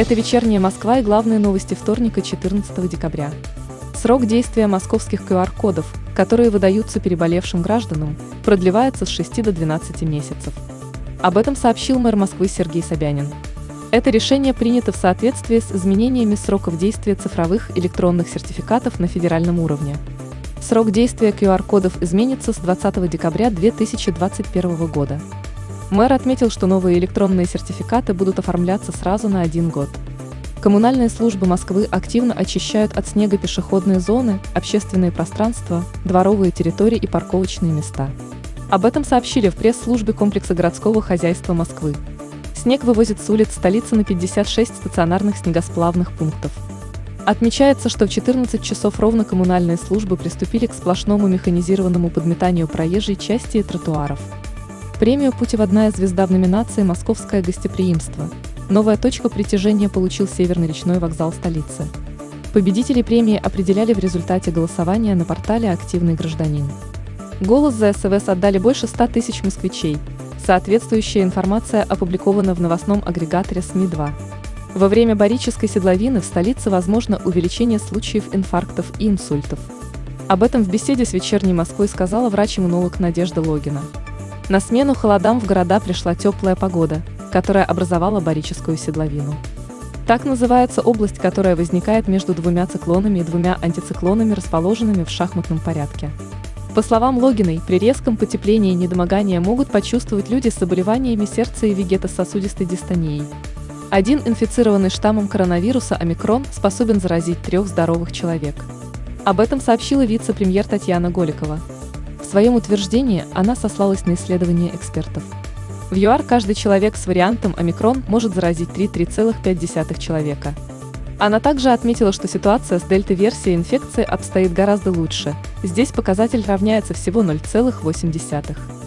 Это вечерняя Москва и главные новости вторника 14 декабря. Срок действия московских QR-кодов, которые выдаются переболевшим гражданам, продлевается с 6 до 12 месяцев. Об этом сообщил мэр Москвы Сергей Собянин. Это решение принято в соответствии с изменениями сроков действия цифровых электронных сертификатов на федеральном уровне. Срок действия QR-кодов изменится с 20 декабря 2021 года. Мэр отметил, что новые электронные сертификаты будут оформляться сразу на один год. Коммунальные службы Москвы активно очищают от снега пешеходные зоны, общественные пространства, дворовые территории и парковочные места. Об этом сообщили в пресс-службе комплекса городского хозяйства Москвы. Снег вывозит с улиц столицы на 56 стационарных снегосплавных пунктов. Отмечается, что в 14 часов ровно коммунальные службы приступили к сплошному механизированному подметанию проезжей части и тротуаров. Премию «Путеводная звезда» в номинации «Московское гостеприимство». Новая точка притяжения получил Северный речной вокзал столицы. Победителей премии определяли в результате голосования на портале «Активный гражданин». Голос за СВС отдали больше 100 тысяч москвичей. Соответствующая информация опубликована в новостном агрегаторе СМИ-2. Во время барической седловины в столице возможно увеличение случаев инфарктов и инсультов. Об этом в беседе с «Вечерней Москвой» сказала врач-иммунолог Надежда Логина. На смену холодам в города пришла теплая погода, которая образовала барическую седловину. Так называется область, которая возникает между двумя циклонами и двумя антициклонами, расположенными в шахматном порядке. По словам Логиной, при резком потеплении недомогания могут почувствовать люди с заболеваниями сердца и вегетососудистой дистонией. Один инфицированный штаммом коронавируса омикрон способен заразить трех здоровых человек. Об этом сообщила вице-премьер Татьяна Голикова своем утверждении она сослалась на исследования экспертов. В ЮАР каждый человек с вариантом омикрон может заразить 3,5 человека. Она также отметила, что ситуация с дельта-версией инфекции обстоит гораздо лучше. Здесь показатель равняется всего 0,8.